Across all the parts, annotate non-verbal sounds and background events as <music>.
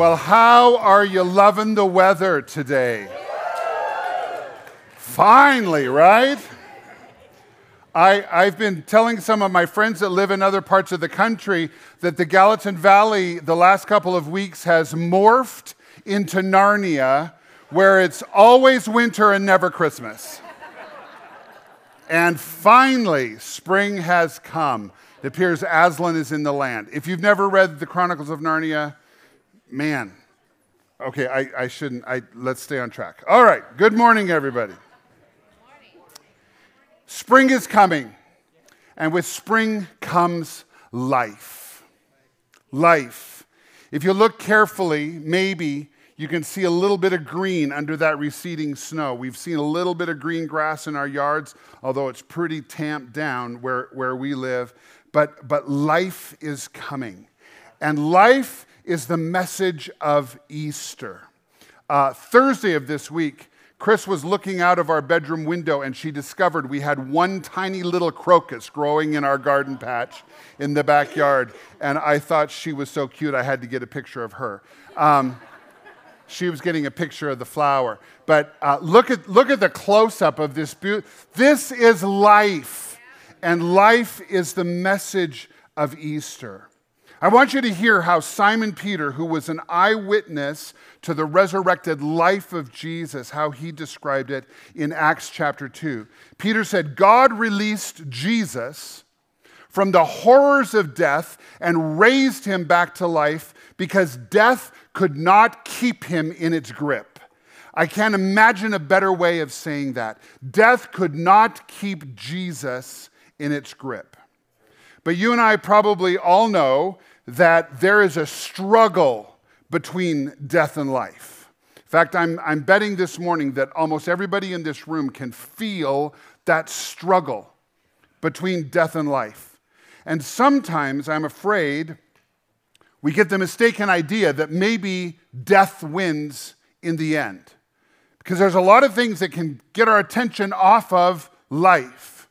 Well, how are you loving the weather today? Finally, right? I, I've been telling some of my friends that live in other parts of the country that the Gallatin Valley, the last couple of weeks, has morphed into Narnia, where it's always winter and never Christmas. and finally, spring has come. It appears Aslan is in the land. If you've never read the Chronicles of Narnia, man, okay, I, I shouldn't. I, let's stay on track. All right, good morning, everybody. Spring is coming, and with spring comes life. Life. If you look carefully, maybe you can see a little bit of green under that receding snow. We've seen a little bit of green grass in our yards, although it's pretty tamped down where, where we live. But, but life is coming. And life is the message of Easter. Uh, Thursday of this week, Chris was looking out of our bedroom window and she discovered we had one tiny little crocus growing in our garden patch in the backyard. And I thought she was so cute, I had to get a picture of her. Um, she was getting a picture of the flower. But uh, look, at, look at the close up of this. Be- this is life, and life is the message of Easter. I want you to hear how Simon Peter, who was an eyewitness to the resurrected life of Jesus, how he described it in Acts chapter 2. Peter said, God released Jesus from the horrors of death and raised him back to life because death could not keep him in its grip. I can't imagine a better way of saying that. Death could not keep Jesus in its grip. But you and I probably all know that there is a struggle between death and life. In fact, I'm, I'm betting this morning that almost everybody in this room can feel that struggle between death and life. And sometimes I'm afraid we get the mistaken idea that maybe death wins in the end. Because there's a lot of things that can get our attention off of life.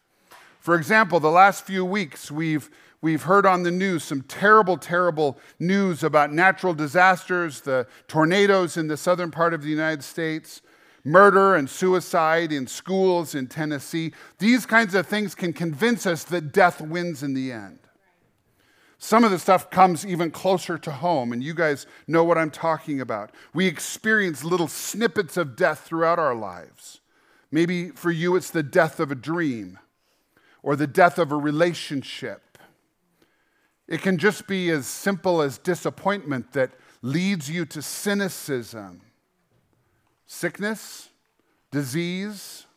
For example, the last few weeks we've We've heard on the news some terrible, terrible news about natural disasters, the tornadoes in the southern part of the United States, murder and suicide in schools in Tennessee. These kinds of things can convince us that death wins in the end. Some of the stuff comes even closer to home, and you guys know what I'm talking about. We experience little snippets of death throughout our lives. Maybe for you, it's the death of a dream or the death of a relationship it can just be as simple as disappointment that leads you to cynicism, sickness, disease.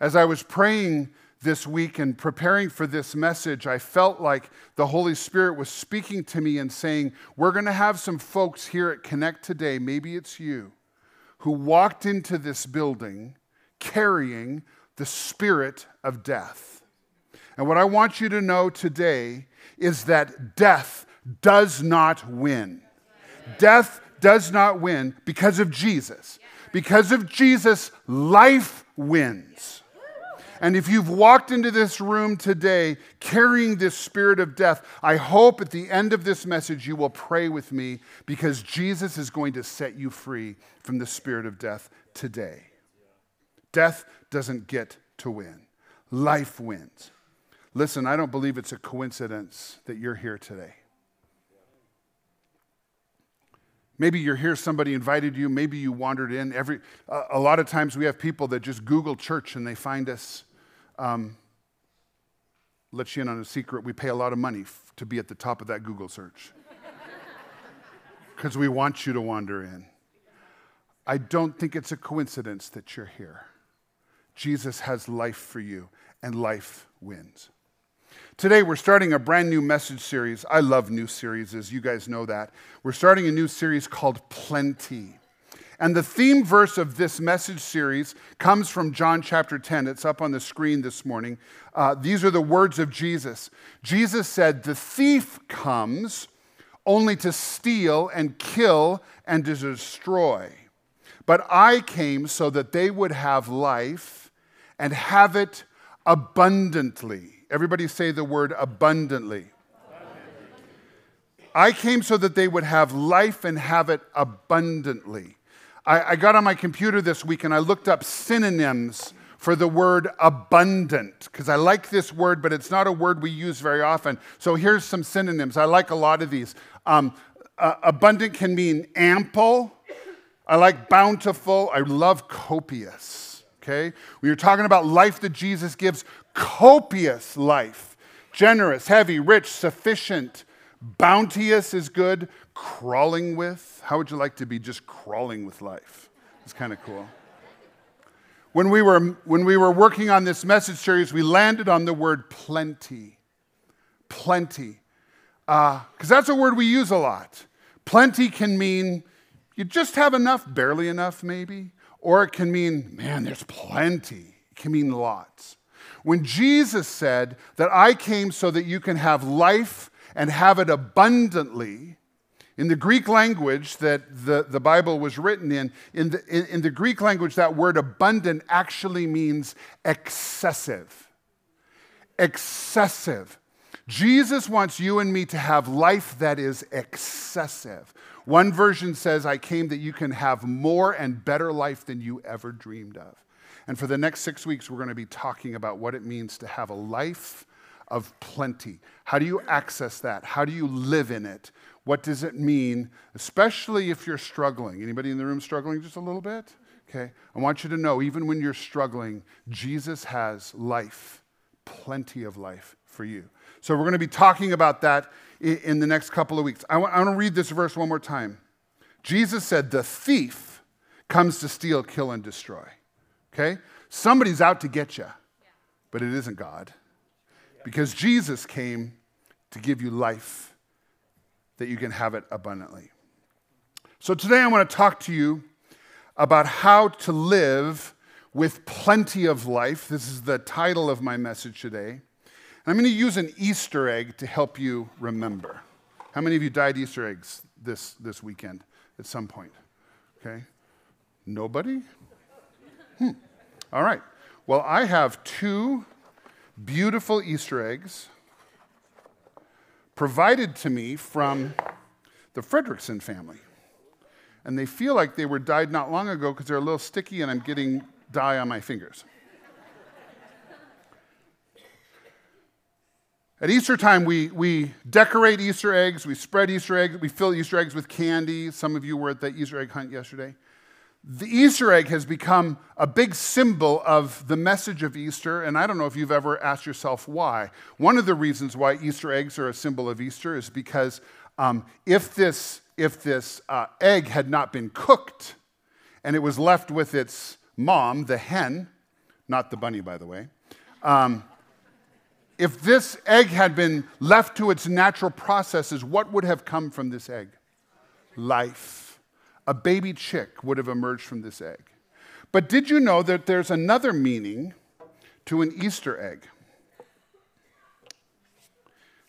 As I was praying this week and preparing for this message, I felt like the Holy Spirit was speaking to me and saying, We're going to have some folks here at Connect today, maybe it's you, who walked into this building carrying the spirit of death. And what I want you to know today is that death does not win. Death does not win because of Jesus. Because of Jesus, life wins. And if you've walked into this room today carrying this spirit of death, I hope at the end of this message you will pray with me because Jesus is going to set you free from the spirit of death today. Death doesn't get to win, life wins. Listen, I don't believe it's a coincidence that you're here today. Maybe you're here, somebody invited you, maybe you wandered in. Every, a lot of times we have people that just Google church and they find us. Um, let you in on a secret. We pay a lot of money f- to be at the top of that Google search <laughs> because we want you to wander in. I don't think it's a coincidence that you're here. Jesus has life for you, and life wins. Today, we're starting a brand new message series. I love new series, as you guys know that. We're starting a new series called Plenty. And the theme verse of this message series comes from John chapter 10. It's up on the screen this morning. Uh, these are the words of Jesus. Jesus said, The thief comes only to steal and kill and to destroy. But I came so that they would have life and have it abundantly. Everybody say the word abundantly. I came so that they would have life and have it abundantly. I, I got on my computer this week and I looked up synonyms for the word abundant because I like this word, but it's not a word we use very often. So here's some synonyms. I like a lot of these. Um, uh, abundant can mean ample. I like bountiful. I love copious. Okay? When you're talking about life that Jesus gives, copious life, generous, heavy, rich, sufficient, bounteous is good. Crawling with. How would you like to be just crawling with life? It's kind of cool when we were, when we were working on this message series, we landed on the word plenty. Plenty. Because uh, that's a word we use a lot. Plenty can mean you just have enough, barely enough, maybe. Or it can mean, man, there's plenty. It can mean lots. When Jesus said that I came so that you can have life and have it abundantly, in the Greek language that the, the Bible was written in, in the, in, in the Greek language, that word abundant actually means excessive. Excessive. Jesus wants you and me to have life that is excessive. One version says, I came that you can have more and better life than you ever dreamed of. And for the next six weeks, we're going to be talking about what it means to have a life of plenty. How do you access that? How do you live in it? What does it mean, especially if you're struggling? Anybody in the room struggling just a little bit? Okay. I want you to know, even when you're struggling, Jesus has life, plenty of life for you. So we're going to be talking about that in the next couple of weeks. I want, to read this verse one more time. Jesus said, The thief comes to steal, kill, and destroy. Okay? Somebody's out to get you, but it isn't God. Because Jesus came to give you life that you can have it abundantly. So today I want to talk to you about how to live with plenty of life. This is the title of my message today. And I'm going to use an Easter egg to help you remember. How many of you dyed Easter eggs this, this weekend at some point? Okay. Nobody? Hmm. All right. Well, I have two beautiful Easter eggs provided to me from the Fredrickson family. And they feel like they were dyed not long ago because they're a little sticky and I'm getting dye on my fingers. At Easter time, we, we decorate Easter eggs, we spread Easter eggs, we fill Easter eggs with candy. Some of you were at the Easter egg hunt yesterday the Easter egg has become a big symbol of the message of Easter, and I don't know if you've ever asked yourself why. One of the reasons why Easter eggs are a symbol of Easter is because um, if this, if this uh, egg had not been cooked and it was left with its mom, the hen, not the bunny, by the way, um, if this egg had been left to its natural processes, what would have come from this egg? Life a baby chick would have emerged from this egg. But did you know that there's another meaning to an Easter egg?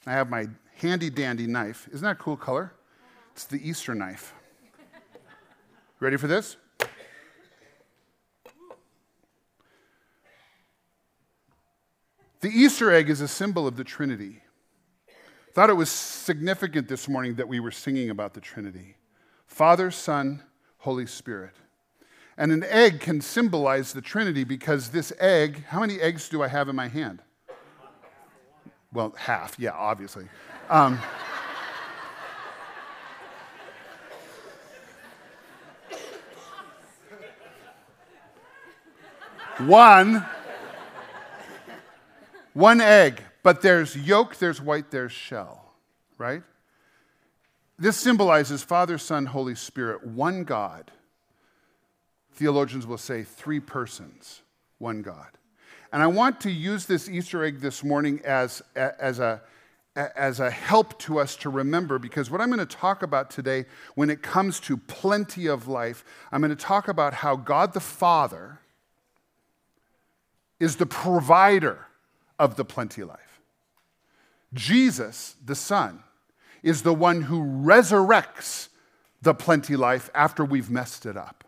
I have my handy dandy knife. Isn't that a cool color? It's the Easter knife. Ready for this? The Easter egg is a symbol of the Trinity. Thought it was significant this morning that we were singing about the Trinity. Father, Son, Holy Spirit. And an egg can symbolize the Trinity because this egg, how many eggs do I have in my hand? Well, half, yeah, obviously. Um, <laughs> one, one egg, but there's yolk, there's white, there's shell, right? This symbolizes Father, Son, Holy Spirit, one God. Theologians will say three persons, one God. And I want to use this Easter egg this morning as, as, a, as a help to us to remember because what I'm going to talk about today, when it comes to plenty of life, I'm going to talk about how God the Father is the provider of the plenty life. Jesus, the Son, is the one who resurrects the plenty life after we've messed it up.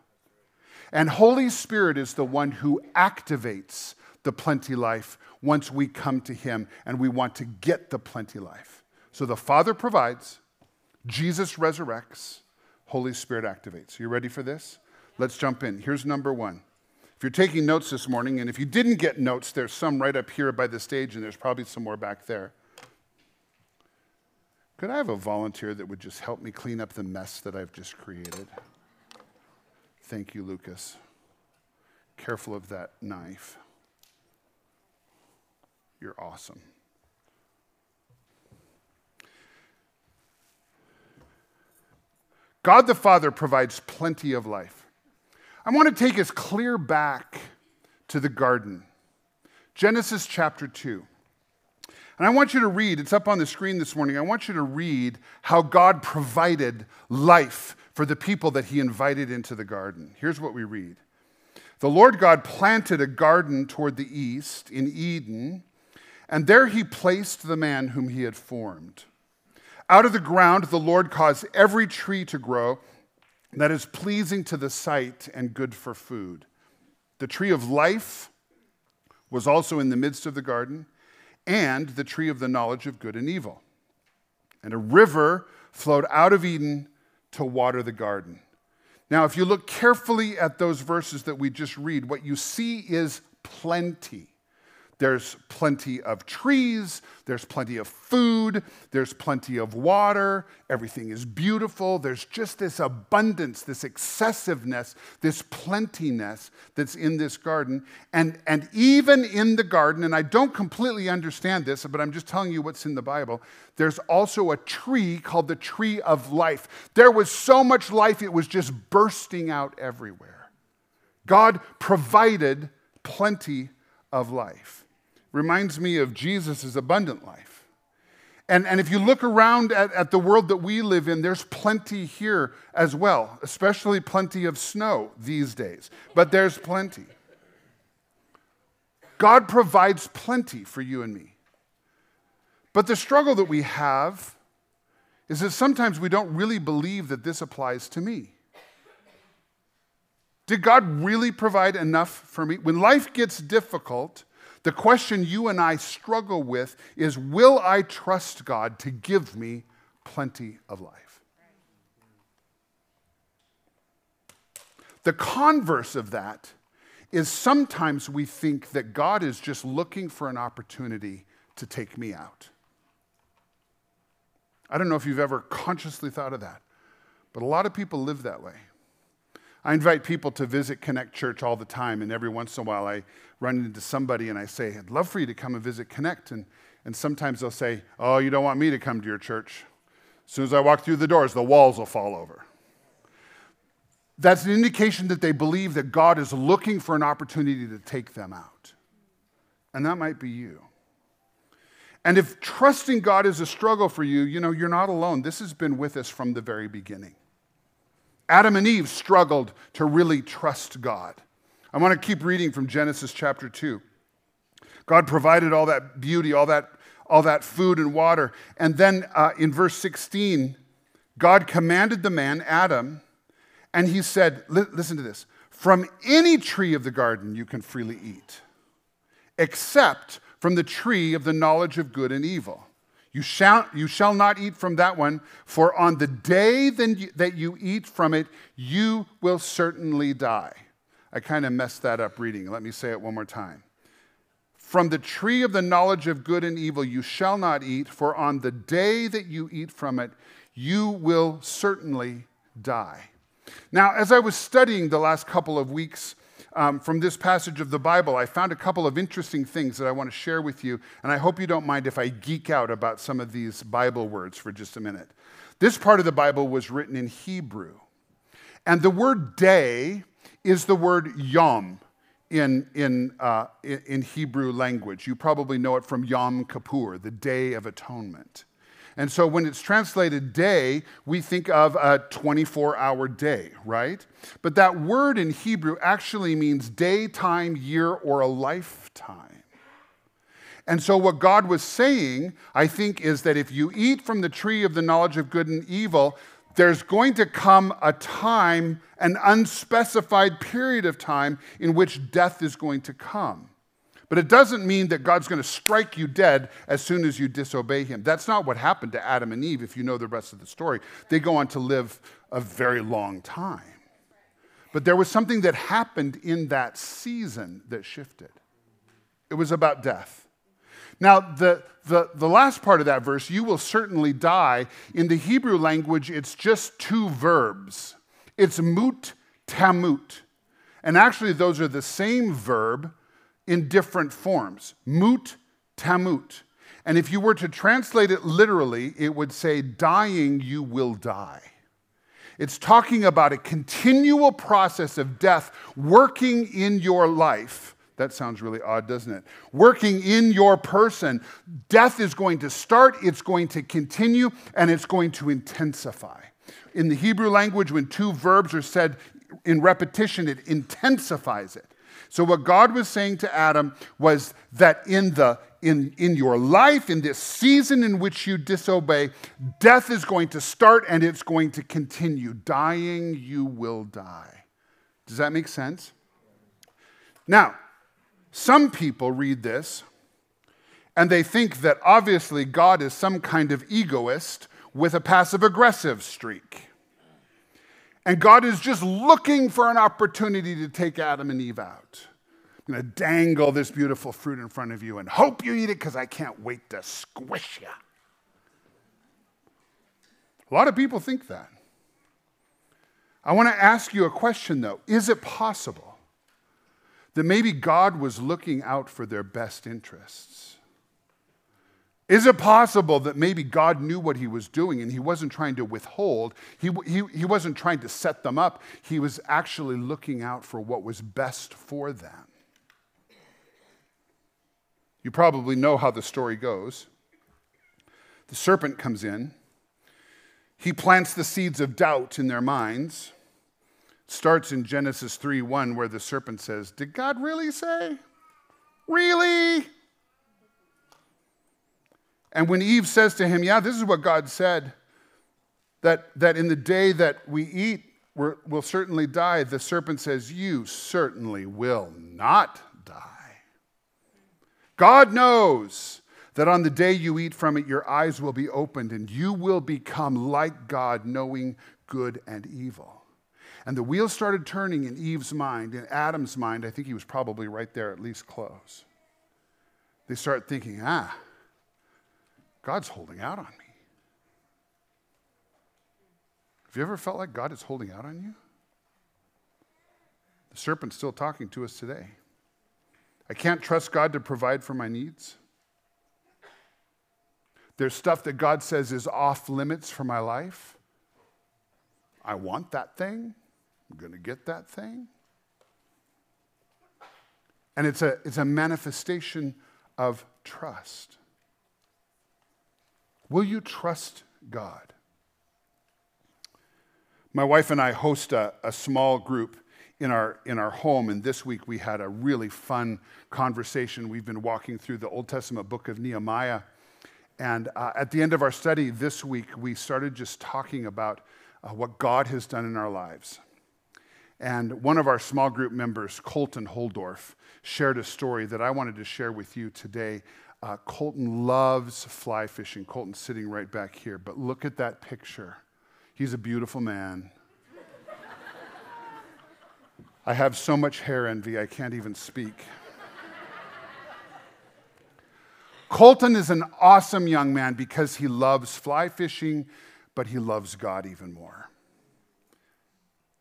And Holy Spirit is the one who activates the plenty life once we come to Him and we want to get the plenty life. So the Father provides, Jesus resurrects, Holy Spirit activates. You ready for this? Let's jump in. Here's number one. If you're taking notes this morning, and if you didn't get notes, there's some right up here by the stage, and there's probably some more back there. Could I have a volunteer that would just help me clean up the mess that I've just created? Thank you, Lucas. Careful of that knife. You're awesome. God the Father provides plenty of life. I want to take us clear back to the garden. Genesis chapter 2. And I want you to read, it's up on the screen this morning. I want you to read how God provided life for the people that he invited into the garden. Here's what we read The Lord God planted a garden toward the east in Eden, and there he placed the man whom he had formed. Out of the ground, the Lord caused every tree to grow that is pleasing to the sight and good for food. The tree of life was also in the midst of the garden and the tree of the knowledge of good and evil. And a river flowed out of Eden to water the garden. Now, if you look carefully at those verses that we just read, what you see is plenty. There's plenty of trees, there's plenty of food, there's plenty of water, everything is beautiful. There's just this abundance, this excessiveness, this plentiness that's in this garden. And, and even in the garden, and I don't completely understand this, but I'm just telling you what's in the Bible, there's also a tree called the tree of life. There was so much life, it was just bursting out everywhere. God provided plenty of life reminds me of Jesus' abundant life. And, and if you look around at, at the world that we live in, there's plenty here as well, especially plenty of snow these days, but there's plenty. God provides plenty for you and me. But the struggle that we have is that sometimes we don't really believe that this applies to me. Did God really provide enough for me? When life gets difficult, the question you and I struggle with is Will I trust God to give me plenty of life? The converse of that is sometimes we think that God is just looking for an opportunity to take me out. I don't know if you've ever consciously thought of that, but a lot of people live that way. I invite people to visit Connect Church all the time, and every once in a while I run into somebody and I say, I'd love for you to come and visit Connect. And, and sometimes they'll say, Oh, you don't want me to come to your church. As soon as I walk through the doors, the walls will fall over. That's an indication that they believe that God is looking for an opportunity to take them out. And that might be you. And if trusting God is a struggle for you, you know, you're not alone. This has been with us from the very beginning. Adam and Eve struggled to really trust God. I want to keep reading from Genesis chapter 2. God provided all that beauty, all that, all that food and water. And then uh, in verse 16, God commanded the man, Adam, and he said, Listen to this from any tree of the garden you can freely eat, except from the tree of the knowledge of good and evil. You shall, you shall not eat from that one, for on the day that you eat from it, you will certainly die. I kind of messed that up reading. Let me say it one more time. From the tree of the knowledge of good and evil you shall not eat, for on the day that you eat from it, you will certainly die. Now, as I was studying the last couple of weeks, um, from this passage of the Bible, I found a couple of interesting things that I want to share with you, and I hope you don't mind if I geek out about some of these Bible words for just a minute. This part of the Bible was written in Hebrew, and the word day is the word yom in, in, uh, in Hebrew language. You probably know it from Yom Kippur, the Day of Atonement. And so when it's translated day, we think of a 24 hour day, right? But that word in Hebrew actually means daytime, year, or a lifetime. And so, what God was saying, I think, is that if you eat from the tree of the knowledge of good and evil, there's going to come a time, an unspecified period of time, in which death is going to come. But it doesn't mean that God's going to strike you dead as soon as you disobey him. That's not what happened to Adam and Eve, if you know the rest of the story. They go on to live a very long time. But there was something that happened in that season that shifted. It was about death. Now, the, the, the last part of that verse, you will certainly die, in the Hebrew language, it's just two verbs. It's mut tamut. And actually, those are the same verb in different forms mut tamut. And if you were to translate it literally, it would say, dying, you will die. It's talking about a continual process of death working in your life. That sounds really odd, doesn't it? Working in your person. Death is going to start, it's going to continue, and it's going to intensify. In the Hebrew language, when two verbs are said in repetition, it intensifies it. So, what God was saying to Adam was that in, the, in, in your life, in this season in which you disobey, death is going to start and it's going to continue. Dying, you will die. Does that make sense? Now, some people read this and they think that obviously God is some kind of egoist with a passive aggressive streak. And God is just looking for an opportunity to take Adam and Eve out. I'm going to dangle this beautiful fruit in front of you and hope you eat it because I can't wait to squish you. A lot of people think that. I want to ask you a question though. Is it possible that maybe God was looking out for their best interests? Is it possible that maybe God knew what he was doing and he wasn't trying to withhold? He, he, he wasn't trying to set them up. He was actually looking out for what was best for them. You probably know how the story goes. The serpent comes in, he plants the seeds of doubt in their minds. Starts in Genesis 3 1, where the serpent says, Did God really say? Really? And when Eve says to him, Yeah, this is what God said, that, that in the day that we eat, we will certainly die, the serpent says, You certainly will not die. God knows that on the day you eat from it, your eyes will be opened and you will become like God, knowing good and evil. And the wheel started turning in Eve's mind, in Adam's mind. I think he was probably right there, at least close. They start thinking, ah, God's holding out on me. Have you ever felt like God is holding out on you? The serpent's still talking to us today. I can't trust God to provide for my needs. There's stuff that God says is off limits for my life. I want that thing. I'm going to get that thing. And it's a, it's a manifestation of trust. Will you trust God? My wife and I host a, a small group in our, in our home, and this week we had a really fun conversation. We've been walking through the Old Testament book of Nehemiah. And uh, at the end of our study this week, we started just talking about uh, what God has done in our lives. And one of our small group members, Colton Holdorf, shared a story that I wanted to share with you today uh, Colton loves fly fishing. Colton's sitting right back here. But look at that picture. He's a beautiful man. I have so much hair envy, I can't even speak. Colton is an awesome young man because he loves fly fishing, but he loves God even more.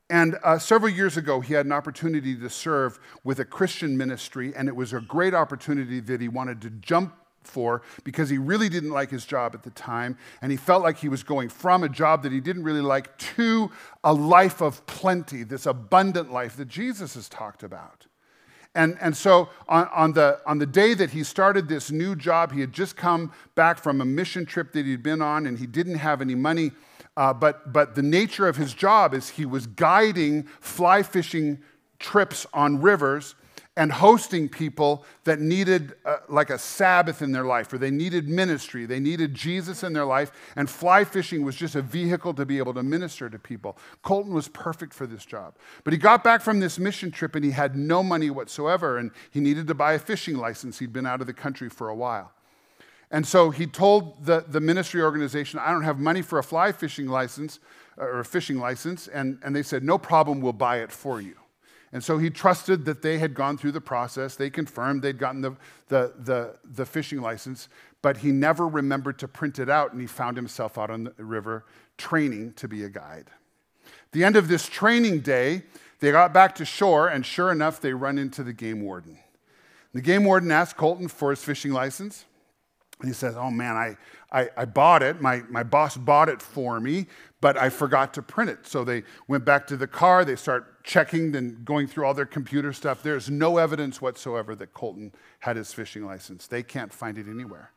And uh, several years ago, he had an opportunity to serve with a Christian ministry, and it was a great opportunity that he wanted to jump for because he really didn't like his job at the time, and he felt like he was going from a job that he didn't really like to a life of plenty, this abundant life that Jesus has talked about. And, and so on, on, the, on the day that he started this new job, he had just come back from a mission trip that he'd been on, and he didn't have any money uh, but, but the nature of his job is he was guiding fly fishing trips on rivers. and hosting people that needed uh, like a Sabbath in their life, or they needed ministry, they needed Jesus in their life, and fly fishing was just a vehicle to be able to minister to people. Colton was perfect for this job. But he got back from this mission trip and he had no money whatsoever, and he needed to buy a fishing license. He'd been out of the country for a while. And so he told the, the ministry organization, I don't have money for a fly fishing license uh, or a fishing license. And, and they said, No problem, we'll buy it for you. And so he trusted that they had gone through the process. They confirmed they'd gotten the, the, the, the, fishing license, but he never remembered to print it out, and he found himself out on the river training to be a guide. The end of this training day, they got back to shore, and sure enough, they run into the game warden. The game warden asked Colton for his fishing license. And he says, Oh man, I, I, I, bought it. My, my boss bought it for me, but I forgot to print it. So they went back to the car. They start checking and going through all their computer stuff. There's no evidence whatsoever that Colton had his fishing license. They can't find it anywhere.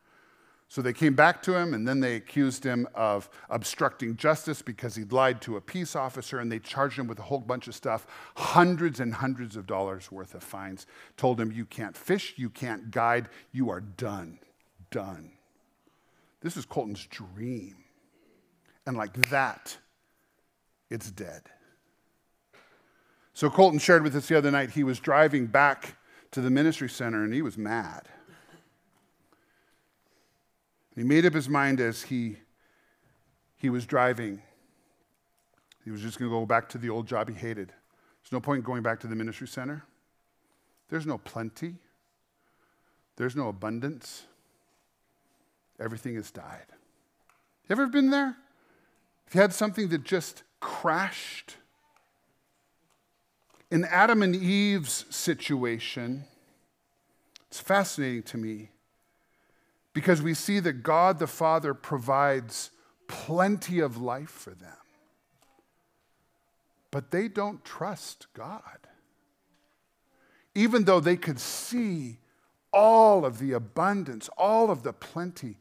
So they came back to him and then they accused him of obstructing justice because he'd lied to a peace officer and they charged him with a whole bunch of stuff, hundreds and hundreds of dollars worth of fines. Told him, You can't fish, you can't guide, you are done done. This is Colton's dream. And like that, it's dead. So Colton shared with us the other night he was driving back to the ministry center and he was mad. He made up his mind as he, he was driving. He was just going to go back to the old job he hated. There's no point going back to the ministry center. There's no plenty. There's no abundance everything has died. You ever been there? Have you had something that just crashed? In Adam and Eve's situation, it's fascinating to me because we see that God the Father provides plenty of life for them. But they don't trust God. Even though they could see all of the abundance, all of the plenty,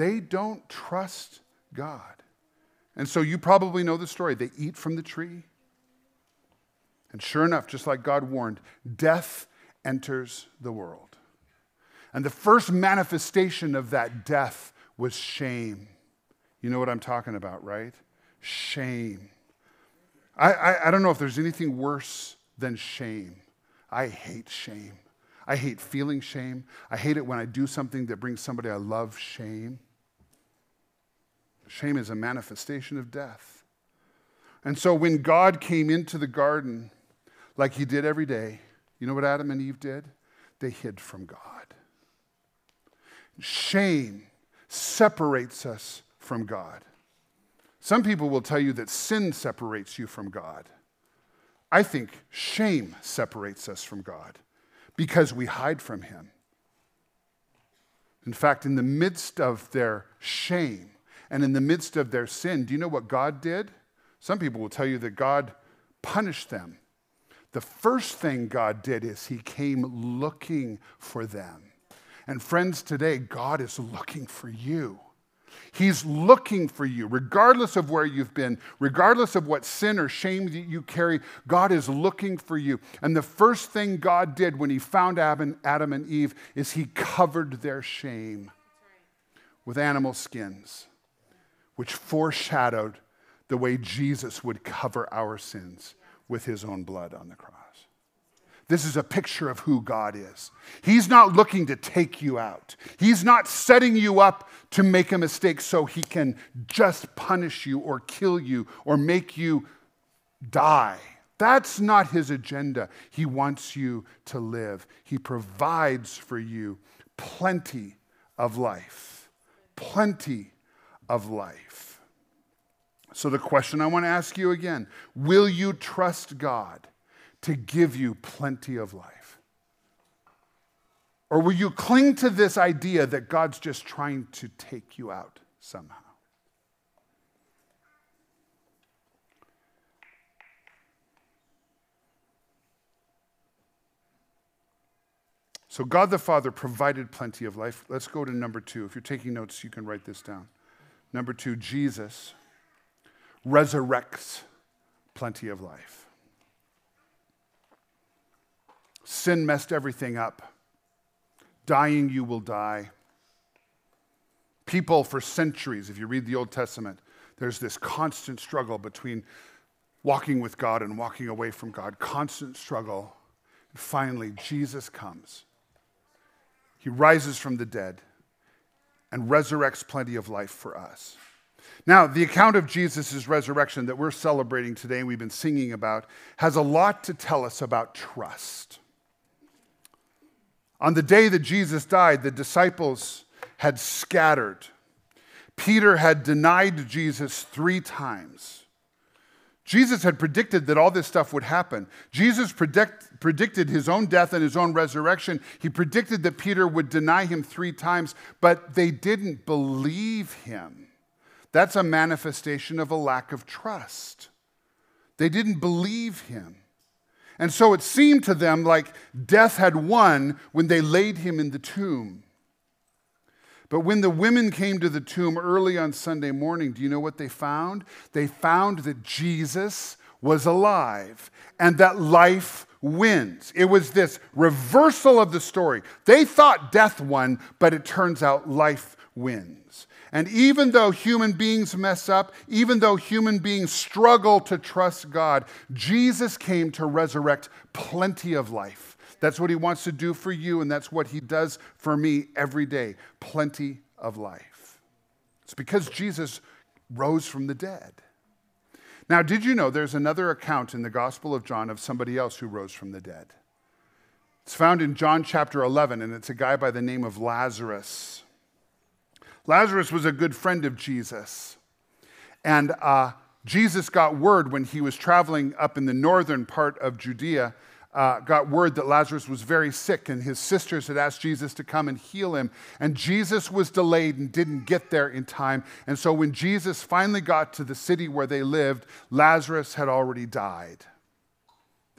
they don't trust God. And so you probably know the story. They eat from the tree. And sure enough, just like God warned, death enters the world. And the first manifestation of that death was shame. You know what I'm talking about, right? Shame. I, I, I, don't know if there's anything worse than shame. I hate shame. I hate feeling shame. I hate it when I do something that brings somebody I love shame. Shame is a manifestation of death. And so when God came into the garden, like he did every day, you know what Adam and Eve did? They hid from God. Shame separates us from God. Some people will tell you that sin separates you from God. I think shame separates us from God because we hide from Him. In fact, in the midst of their shame, and in the midst of their sin, do you know what God did? Some people will tell you that God punished them. The first thing God did is He came looking for them. And friends, today, God is looking for you. He's looking for you, regardless of where you've been, regardless of what sin or shame that you carry. God is looking for you. And the first thing God did when He found Adam and Eve is He covered their shame with animal skins which foreshadowed the way Jesus would cover our sins with his own blood on the cross. This is a picture of who God is. He's not looking to take you out. He's not setting you up to make a mistake so he can just punish you or kill you or make you die. That's not his agenda. He wants you to live. He provides for you plenty of life. Plenty of life. So, the question I want to ask you again will you trust God to give you plenty of life? Or will you cling to this idea that God's just trying to take you out somehow? So, God the Father provided plenty of life. Let's go to number two. If you're taking notes, you can write this down. Number two, Jesus resurrects plenty of life. Sin messed everything up. Dying, you will die. People for centuries, if you read the Old Testament, there's this constant struggle between walking with God and walking away from God, constant struggle. And finally, Jesus comes. He rises from the dead and resurrects plenty of life for us. Now, the account of Jesus' resurrection that we're celebrating today and we've been singing about has a lot to tell us about trust. On the day that Jesus died, the disciples had scattered. Peter had denied Jesus three times. Jesus had predicted that all this stuff would happen. Jesus predict, predicted his own death and his own resurrection. He predicted that Peter would deny him three times, but they didn't believe him. That's a manifestation of a lack of trust. They didn't believe him. And so it seemed to them like death had won when they laid him in the tomb. But when the women came to the tomb early on Sunday morning, do you know what they found? They found that Jesus was alive and that life wins. It was this reversal of the story. They thought death won, but it turns out life wins. And even though human beings mess up, even though human beings struggle to trust God, Jesus came to resurrect plenty of life. That's what He wants to do for you, and that's what He does for me every day plenty of life. It's because Jesus rose from the dead. Now, did you know there's another account in the Gospel of John of somebody else who rose from the dead? It's found in John chapter 11, and it's a guy by the name of Lazarus. Lazarus was a good friend of Jesus. And uh, Jesus got word when he was traveling up in the northern part of Judea uh, got word that Lazarus was very sick, and his sisters had asked Jesus to come and heal him. And Jesus was delayed and didn't get there in time. And so when Jesus finally got to the city where they lived, Lazarus had already died.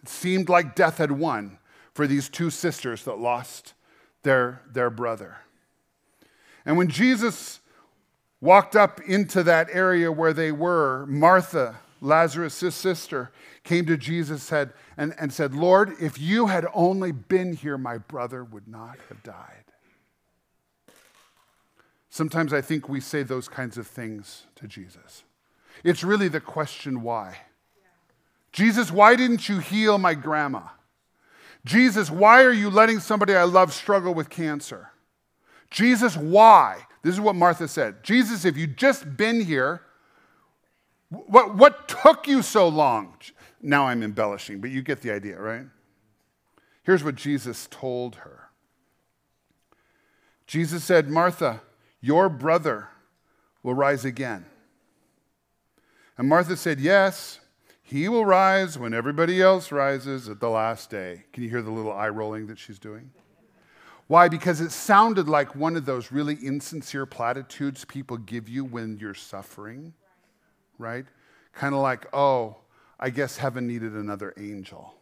It seemed like death had won for these two sisters that lost their, their brother. And when Jesus walked up into that area where they were, Martha, Lazarus' sister, came to Jesus said, and, and said, Lord, if you had only been here, my brother would not have died. Sometimes I think we say those kinds of things to Jesus. It's really the question why. Jesus, why didn't you heal my grandma? Jesus, why are you letting somebody I love struggle with cancer? Jesus, why? This is what Martha said. Jesus, if you'd just been here, what, what took you so long? Now I'm embellishing, but you get the idea, right? Here's what Jesus told her Jesus said, Martha, your brother will rise again. And Martha said, Yes, he will rise when everybody else rises at the last day. Can you hear the little eye rolling that she's doing? Why? Because it sounded like one of those really insincere platitudes people give you when you're suffering, right? Kind of like, oh, I guess heaven needed another angel.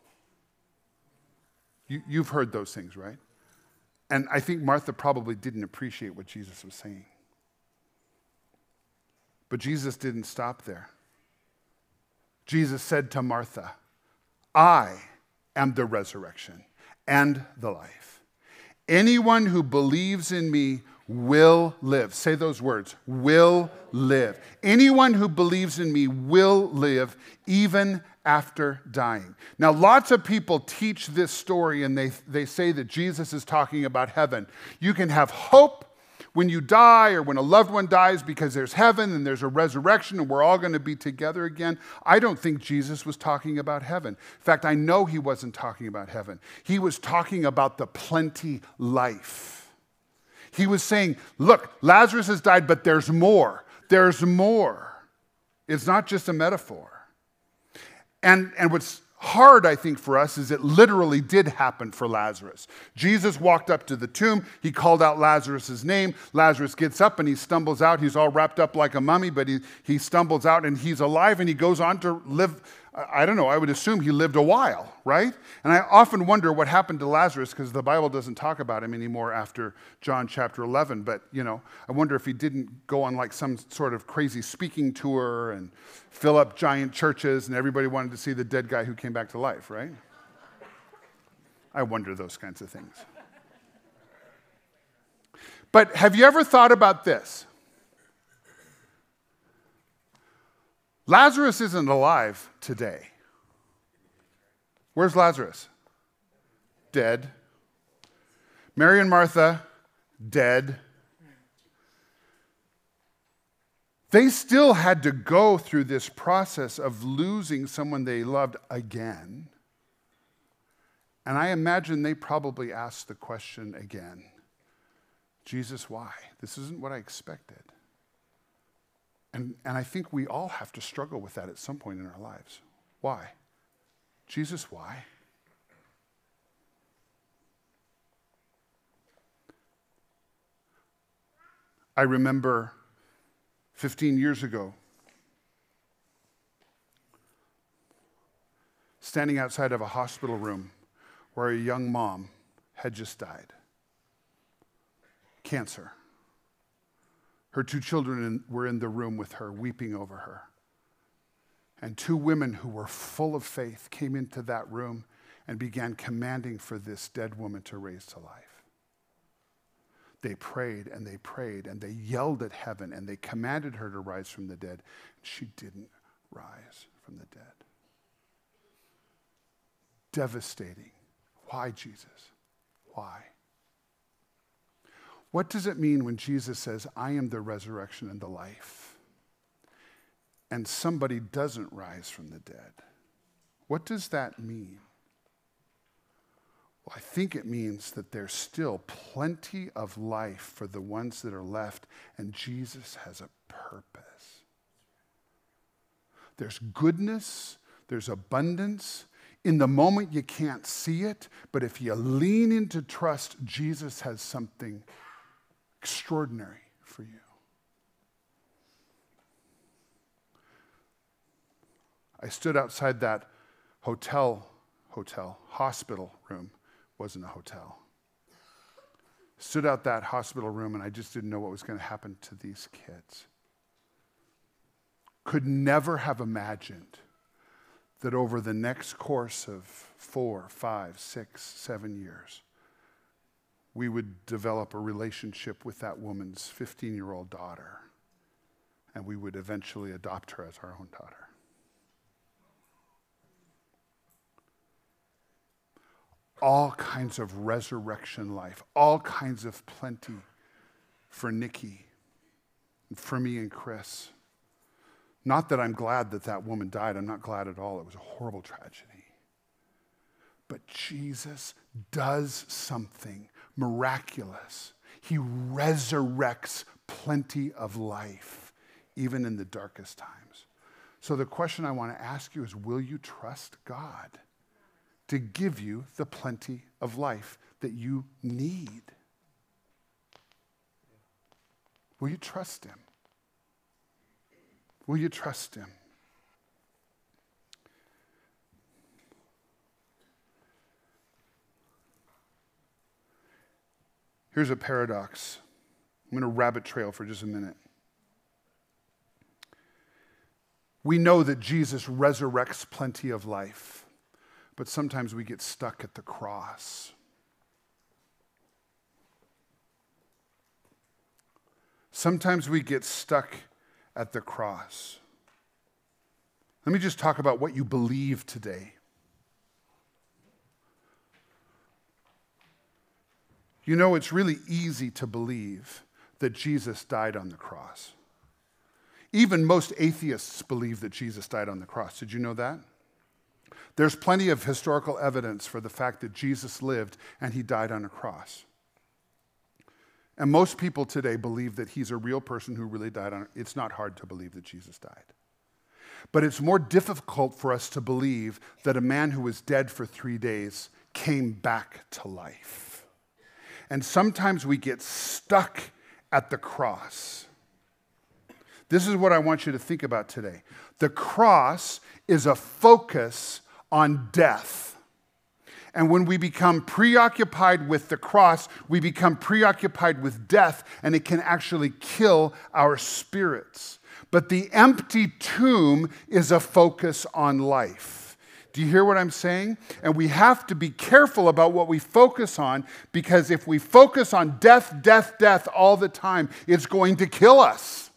You, you've heard those things, right? And I think Martha probably didn't appreciate what Jesus was saying. But Jesus didn't stop there. Jesus said to Martha, I am the resurrection and the life. Anyone who believes in me will live. Say those words will live. Anyone who believes in me will live even after dying. Now, lots of people teach this story and they, they say that Jesus is talking about heaven. You can have hope when you die or when a loved one dies because there's heaven and there's a resurrection and we're all going to be together again. I don't think Jesus was talking about heaven. In fact, I know he wasn't talking about heaven. He was talking about the plenty life he was saying, Look, Lazarus has died, but there's more. There's more. It's not just a metaphor. And, and what's hard, I think, for us is it literally did happen for Lazarus. Jesus walked up to the tomb. He called out Lazarus' name. Lazarus gets up and he stumbles out. He's all wrapped up like a mummy, but he, he stumbles out and he's alive and he goes on to live I don't know, I would assume he lived a while, right? And I often wonder what happened to Lazarus because the Bible doesn't talk about him anymore after John chapter 11. But, you know, I wonder if he didn't go on like some sort of crazy speaking tour and fill up giant churches and everybody wanted to see the dead guy who came back to life, right? I wonder those kinds of things. But have you ever thought about this? Lazarus isn't alive today. Where's Lazarus? Dead. Mary and Martha, dead. They still had to go through this process of losing someone they loved again. And I imagine they probably asked the question again Jesus, why? This isn't what I expected. And, and I think we all have to struggle with that at some point in our lives. Why? Jesus, why? I remember 15 years ago standing outside of a hospital room where a young mom had just died. Cancer. Her two children were in the room with her, weeping over her. And two women who were full of faith came into that room and began commanding for this dead woman to raise to life. They prayed and they prayed and they yelled at heaven and they commanded her to rise from the dead. She didn't rise from the dead. Devastating. Why, Jesus? Why? What does it mean when Jesus says, I am the resurrection and the life, and somebody doesn't rise from the dead? What does that mean? Well, I think it means that there's still plenty of life for the ones that are left, and Jesus has a purpose. There's goodness, there's abundance. In the moment, you can't see it, but if you lean into trust, Jesus has something extraordinary for you. I stood outside that hotel, hotel, hospital room wasn't a hotel. Stood out that hospital room and I just didn't know what was going to happen to these kids. Could never have imagined that over the next course of four, five, six, seven years, we would develop a relationship with that woman's 15 year old daughter, and we would eventually adopt her as our own daughter. all kinds of resurrection life, all kinds of plenty for Nikki, for me and Chris. Not that I'm glad that that woman died. I'm not glad at all. It was a horrible tragedy. But Jesus does something miraculous. He resurrects plenty of life, even in the darkest times. So the question I want to ask you is will you trust God? to give you the plenty of life that you need. Will you trust Him? Will you trust Him? Here's a paradox. I'm going to rabbit trail for just a minute. We know that Jesus resurrects plenty of life but sometimes we get stuck at the cross. Sometimes we get stuck at the cross. Let me just talk about what you believe today. You know, it's really easy to believe that Jesus died on the cross. Even most atheists believe that Jesus died on the cross. Did you know that? There's plenty of historical evidence for the fact that Jesus lived and he died on a cross. And most people today believe that he's a real person who really died on it's not hard to believe that Jesus died. But it's more difficult for us to believe that a man who was dead for 3 days came back to life. And sometimes we get stuck at the cross. This is what I want you to think about today. The cross is a focus on death. And when we become preoccupied with the cross, we become preoccupied with death, and it can actually kill our spirits. But the empty tomb is a focus on life. You hear what I'm saying? And we have to be careful about what we focus on because if we focus on death, death, death all the time, it's going to kill us.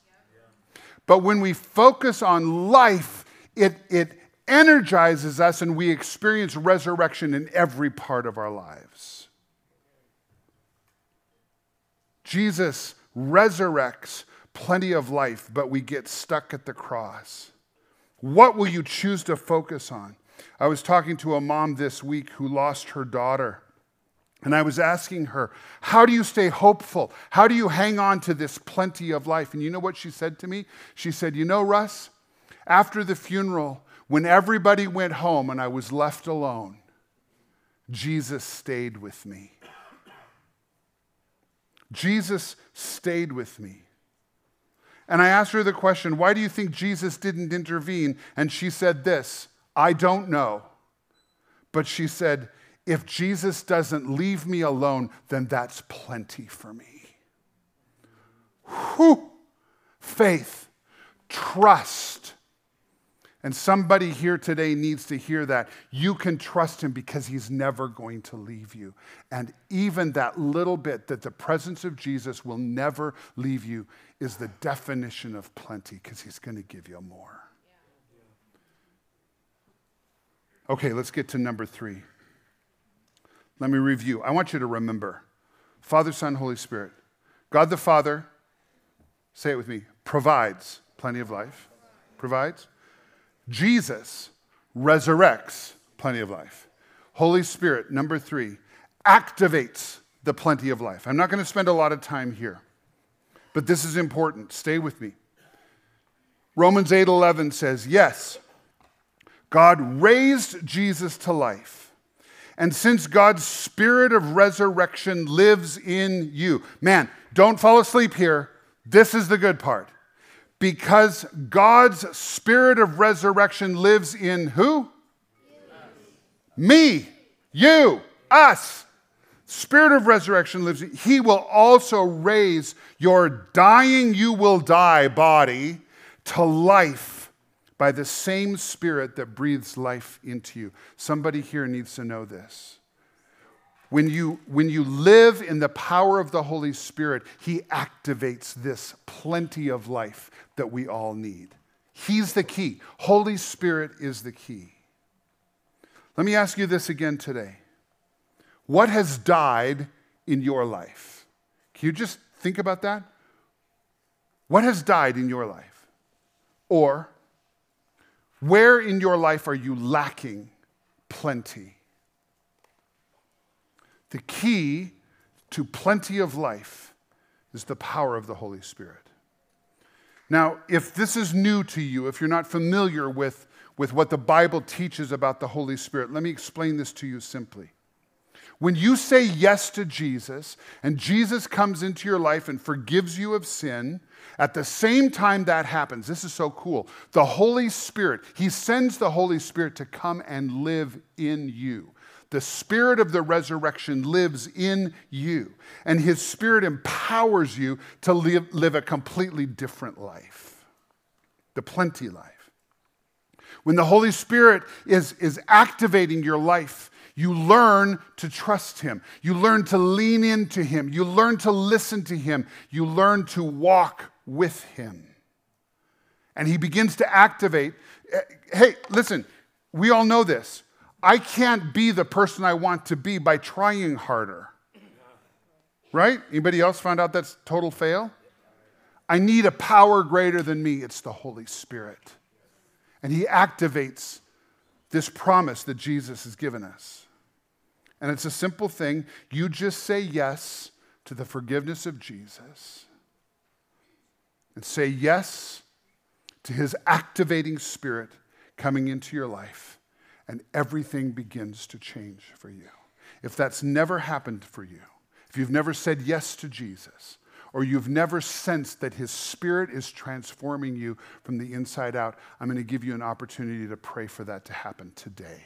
But when we focus on life, it, it energizes us and we experience resurrection in every part of our lives. Jesus resurrects plenty of life, but we get stuck at the cross. What will you choose to focus on? I was talking to a mom this week who lost her daughter. And I was asking her, How do you stay hopeful? How do you hang on to this plenty of life? And you know what she said to me? She said, You know, Russ, after the funeral, when everybody went home and I was left alone, Jesus stayed with me. Jesus stayed with me. And I asked her the question, why do you think Jesus didn't intervene? And she said this I don't know. But she said, if Jesus doesn't leave me alone, then that's plenty for me. Whew. Faith, trust. And somebody here today needs to hear that. You can trust him because he's never going to leave you. And even that little bit that the presence of Jesus will never leave you is the definition of plenty because he's going to give you more. Okay, let's get to number three. Let me review. I want you to remember Father, Son, Holy Spirit. God the Father, say it with me, provides plenty of life. Provides. Jesus resurrects plenty of life. Holy Spirit, number three, activates the plenty of life. I'm not going to spend a lot of time here, but this is important. Stay with me. Romans 8:11 says, "Yes, God raised Jesus to life. And since God's spirit of resurrection lives in you, man, don't fall asleep here. This is the good part because God's spirit of resurrection lives in who? Me, you, us. Spirit of resurrection lives. In, he will also raise your dying, you will die body to life by the same spirit that breathes life into you. Somebody here needs to know this. When you, when you live in the power of the Holy Spirit, He activates this plenty of life that we all need. He's the key. Holy Spirit is the key. Let me ask you this again today. What has died in your life? Can you just think about that? What has died in your life? Or where in your life are you lacking plenty? The key to plenty of life is the power of the Holy Spirit. Now, if this is new to you, if you're not familiar with, with what the Bible teaches about the Holy Spirit, let me explain this to you simply. When you say yes to Jesus and Jesus comes into your life and forgives you of sin, at the same time that happens, this is so cool. The Holy Spirit, He sends the Holy Spirit to come and live in you. The spirit of the resurrection lives in you, and his spirit empowers you to live, live a completely different life the plenty life. When the Holy Spirit is, is activating your life, you learn to trust Him. You learn to lean into Him. You learn to listen to Him. You learn to walk with Him. And He begins to activate. Eh, hey, listen, we all know this. I can't be the person I want to be by trying harder. Right? Anybody else found out that's total fail? I need a power greater than me. It's the Holy Spirit. And He activates this promise that Jesus has given us. And it's a simple thing. You just say yes to the forgiveness of Jesus and say yes to His activating spirit coming into your life and everything begins to change for you. If that's never happened for you, if you've never said yes to Jesus, or you've never sensed that His Spirit is transforming you from the inside out, I'm going to give you an opportunity to pray for that to happen today.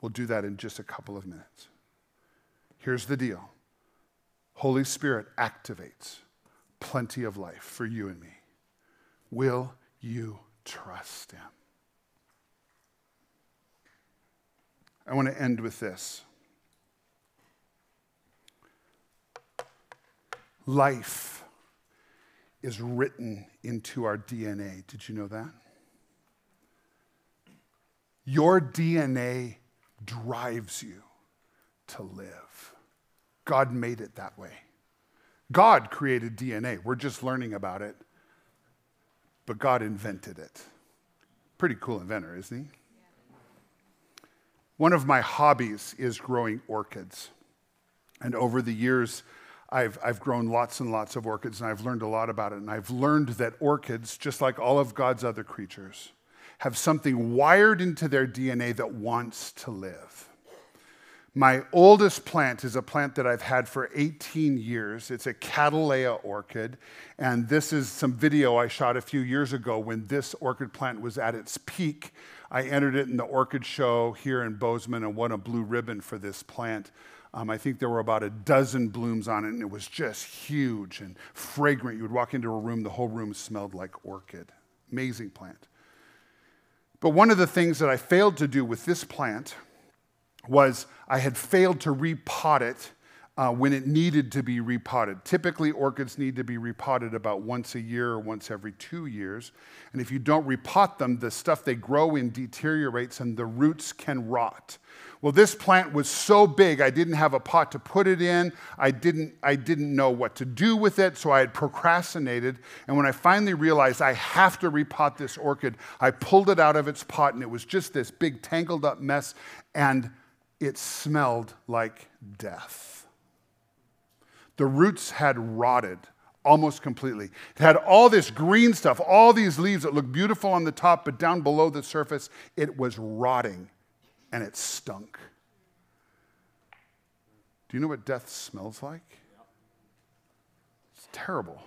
We'll do that in just a couple of minutes. Here's the deal Holy Spirit activates plenty of life for you and me. Will you trust Him? I want to end with this. Life is written into our DNA. Did you know that? Your DNA drives you to live. God made it that way. God created DNA. We're just learning about it, but God invented it. Pretty cool inventor, isn't he? One of my hobbies is growing orchids. And over the years, I've, I've grown lots and lots of orchids, and I've learned a lot about it. And I've learned that orchids, just like all of God's other creatures, have something wired into their DNA that wants to live. My oldest plant is a plant that I've had for 18 years. It's a Cattleya orchid. And this is some video I shot a few years ago when this orchid plant was at its peak. I entered it in the orchid show here in Bozeman and won a blue ribbon for this plant. Um, I think there were about a dozen blooms on it, and it was just huge and fragrant. You would walk into a room, the whole room smelled like orchid. Amazing plant. But one of the things that I failed to do with this plant was I had failed to repot it uh, when it needed to be repotted. Typically, orchids need to be repotted about once a year or once every two years. And if you don't repot them, the stuff they grow in deteriorates and the roots can rot. Well, this plant was so big, I didn't have a pot to put it in. I didn't, I didn't know what to do with it, so I had procrastinated. And when I finally realized I have to repot this orchid, I pulled it out of its pot, and it was just this big, tangled up mess. And it smelled like death. The roots had rotted almost completely. It had all this green stuff, all these leaves that looked beautiful on the top, but down below the surface, it was rotting and it stunk. Do you know what death smells like? It's terrible.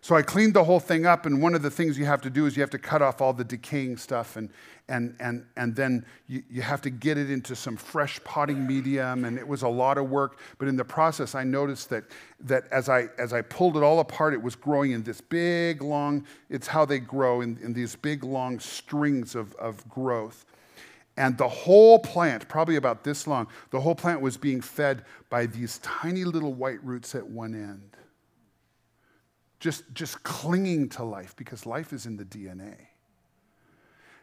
So I cleaned the whole thing up, and one of the things you have to do is you have to cut off all the decaying stuff, and, and, and, and then you, you have to get it into some fresh potting medium, and it was a lot of work. But in the process, I noticed that, that as, I, as I pulled it all apart, it was growing in this big, long, it's how they grow in, in these big, long strings of, of growth. And the whole plant, probably about this long, the whole plant was being fed by these tiny little white roots at one end just, just clinging to life because life is in the DNA.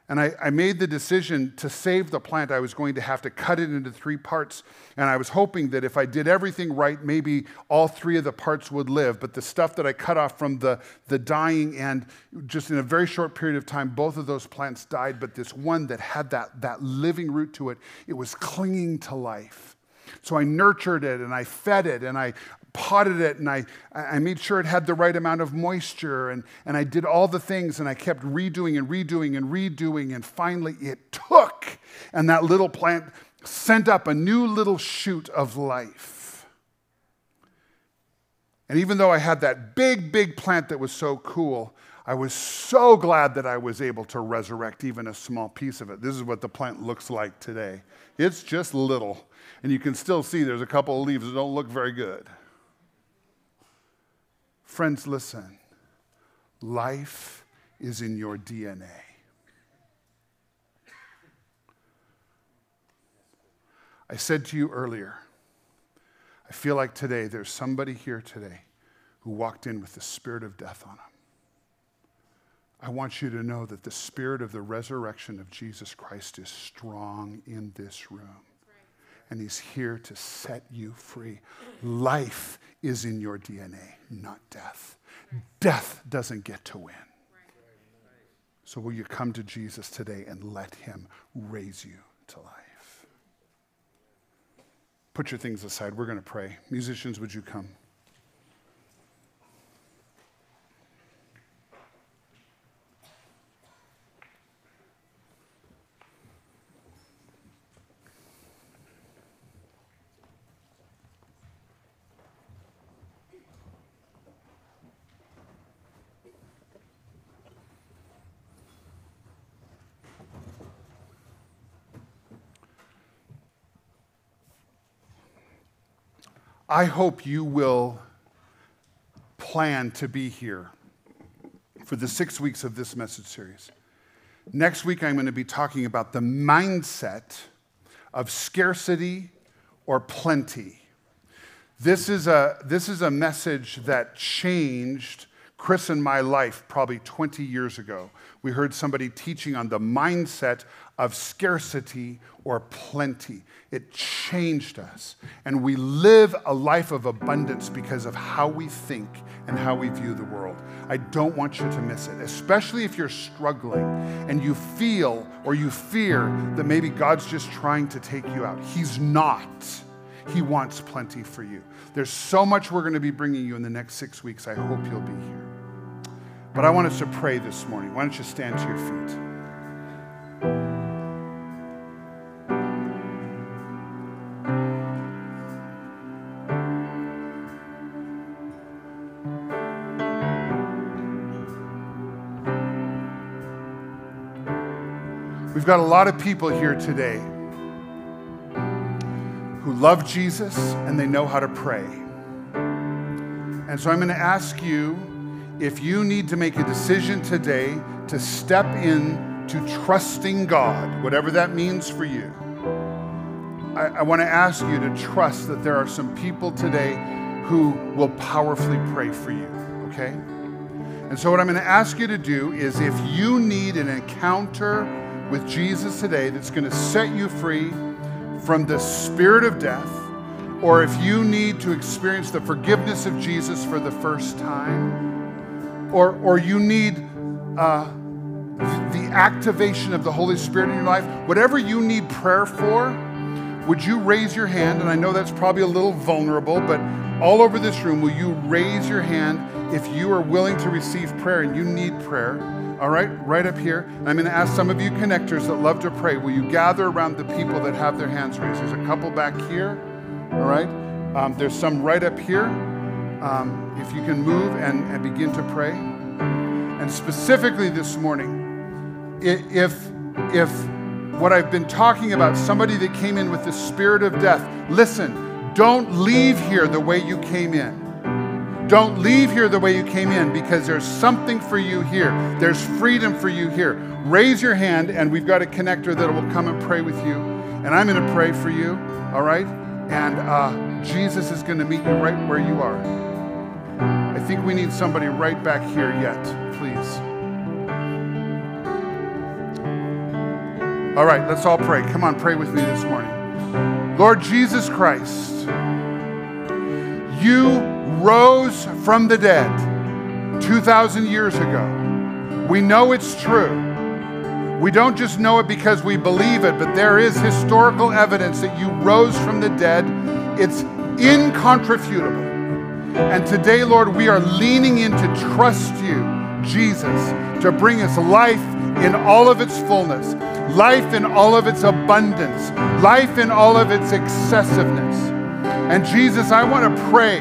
And I, I, made the decision to save the plant. I was going to have to cut it into three parts. And I was hoping that if I did everything right, maybe all three of the parts would live. But the stuff that I cut off from the, the dying end, just in a very short period of time, both of those plants died. But this one that had that, that living root to it, it was clinging to life. So I nurtured it and I fed it and I potted it and I, I made sure it had the right amount of moisture and, and I did all the things and I kept redoing and redoing and redoing and finally it took and that little plant sent up a new little shoot of life. And even though I had that big, big plant that was so cool, I was so glad that I was able to resurrect even a small piece of it. This is what the plant looks like today. It's just little. And you can still see there's a couple of leaves that don't look very good. Friends, listen. Life is in your DNA. I said to you earlier, I feel like today there's somebody here today who walked in with the spirit of death on them. I want you to know that the spirit of the resurrection of Jesus Christ is strong in this room and He's here to set you free. Life is in your DNA, not death. Death doesn't get to win. So, will you come to Jesus today and let Him raise you to life? Put your things aside. We're going to pray. Musicians, would you come? I hope you will plan to be here for the six weeks of this message series. Next week, I'm going to be talking about the mindset of scarcity or plenty. This is a, this is a message that changed Chris and my life probably 20 years ago. We heard somebody teaching on the mindset of scarcity or plenty. It changed us. And we live a life of abundance because of how we think and how we view the world. I don't want you to miss it, especially if you're struggling and you feel or you fear that maybe God's just trying to take you out. He's not. He wants plenty for you. There's so much we're going to be bringing you in the next six weeks. I hope you'll be here. But I want us to pray this morning. Why don't you stand to your feet? We've got a lot of people here today who love Jesus and they know how to pray. And so I'm going to ask you if you need to make a decision today to step in to trusting God, whatever that means for you. I, I want to ask you to trust that there are some people today who will powerfully pray for you, okay? And so, what I'm going to ask you to do is if you need an encounter with Jesus today that's going to set you free from the spirit of death, or if you need to experience the forgiveness of Jesus for the first time, or, or you need uh, the activation of the Holy Spirit in your life, whatever you need prayer for, would you raise your hand? And I know that's probably a little vulnerable, but all over this room, will you raise your hand if you are willing to receive prayer and you need prayer? all right, right up here. I'm going to ask some of you connectors that love to pray, will you gather around the people that have their hands raised? There's a couple back here, all right? Um, there's some right up here. Um, if you can move and, and begin to pray. And specifically this morning, if, if what I've been talking about, somebody that came in with the spirit of death, listen, don't leave here the way you came in. Don't leave here the way you came in because there's something for you here. There's freedom for you here. Raise your hand, and we've got a connector that will come and pray with you. And I'm going to pray for you, all right? And uh, Jesus is going to meet you right where you are. Think we need somebody right back here yet, please. All right, let's all pray. Come on, pray with me this morning. Lord Jesus Christ, you rose from the dead 2,000 years ago. We know it's true. We don't just know it because we believe it, but there is historical evidence that you rose from the dead. It's incontrefutable. And today, Lord, we are leaning in to trust you, Jesus, to bring us life in all of its fullness, life in all of its abundance, life in all of its excessiveness. And Jesus, I want to pray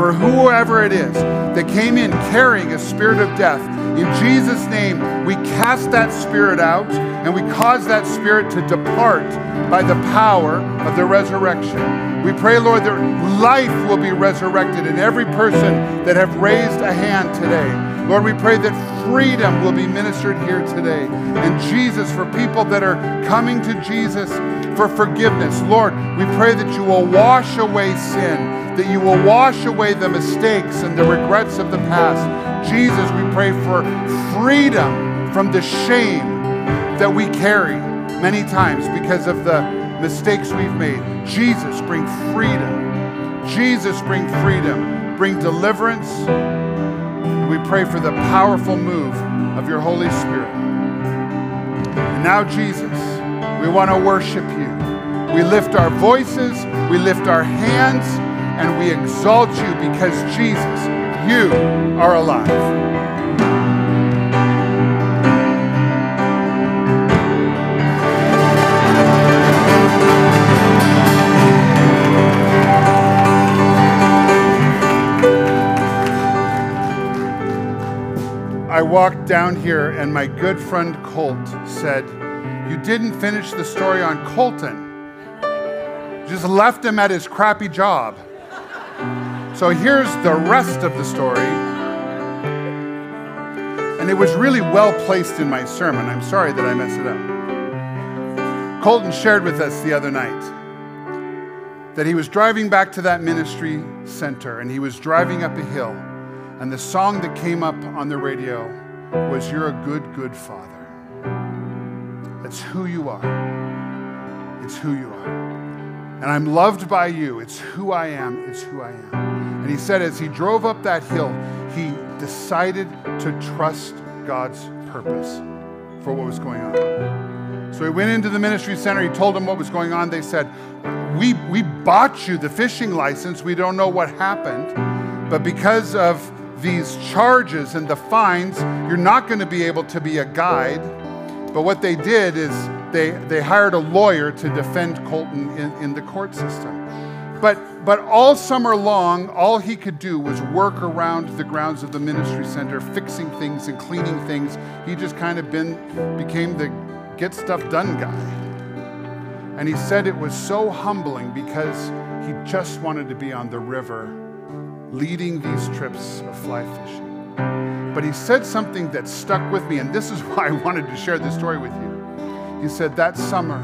for whoever it is that came in carrying a spirit of death. In Jesus' name, we cast that spirit out and we cause that spirit to depart by the power of the resurrection. We pray, Lord, that life will be resurrected in every person that have raised a hand today. Lord, we pray that freedom will be ministered here today. And Jesus, for people that are coming to Jesus for forgiveness, Lord, we pray that you will wash away sin that you will wash away the mistakes and the regrets of the past. Jesus, we pray for freedom from the shame that we carry many times because of the mistakes we've made. Jesus, bring freedom. Jesus, bring freedom. Bring deliverance. We pray for the powerful move of your Holy Spirit. And now, Jesus, we want to worship you. We lift our voices, we lift our hands and we exalt you because Jesus, you are alive. Walked down here, and my good friend Colt said, You didn't finish the story on Colton. Just left him at his crappy job. So here's the rest of the story. And it was really well placed in my sermon. I'm sorry that I messed it up. Colton shared with us the other night that he was driving back to that ministry center and he was driving up a hill, and the song that came up on the radio was You're a Good, Good Father. That's who you are. It's who you are. And I'm loved by you. It's who I am. It's who I am. And he said, as he drove up that hill, he decided to trust God's purpose for what was going on. So he went into the ministry center. He told them what was going on. They said, we, we bought you the fishing license. We don't know what happened. But because of these charges and the fines, you're not going to be able to be a guide. But what they did is they, they hired a lawyer to defend Colton in, in the court system. But, but all summer long, all he could do was work around the grounds of the ministry center, fixing things and cleaning things. He just kind of been, became the get stuff done guy. And he said it was so humbling because he just wanted to be on the river leading these trips of fly fishing. But he said something that stuck with me, and this is <laughs> why I wanted to share this story with you. He said that summer,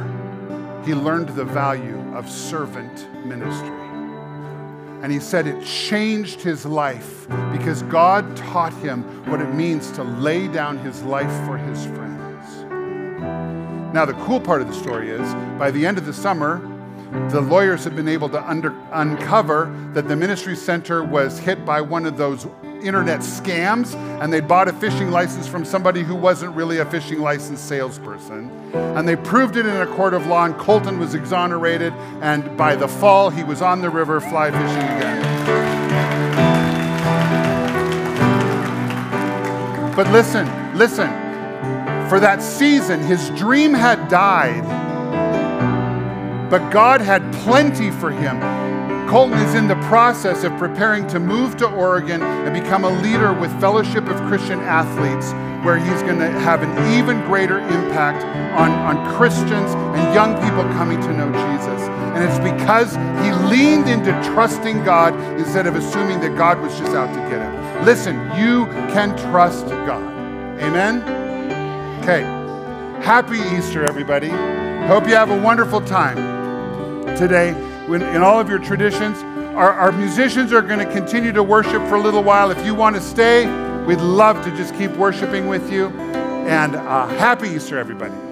he learned the value of servant ministry. And he said it changed his life because God taught him what it means to lay down his life for his friends. Now, the cool part of the story is by the end of the summer, the lawyers had been able to under, uncover that the ministry center was hit by one of those internet scams and they'd bought a fishing license from somebody who wasn't really a fishing license salesperson. And they proved it in a court of law, and Colton was exonerated. And by the fall, he was on the river fly fishing again. But listen, listen. For that season, his dream had died, but God had plenty for him. Colton is in the process of preparing to move to Oregon and become a leader with Fellowship of Christian Athletes, where he's going to have an even greater impact on, on Christians and young people coming to know Jesus. And it's because he leaned into trusting God instead of assuming that God was just out to get him. Listen, you can trust God. Amen? Okay. Happy Easter, everybody. Hope you have a wonderful time today in, in all of your traditions. Our, our musicians are going to continue to worship for a little while. If you want to stay, we'd love to just keep worshiping with you. And uh, happy Easter, everybody.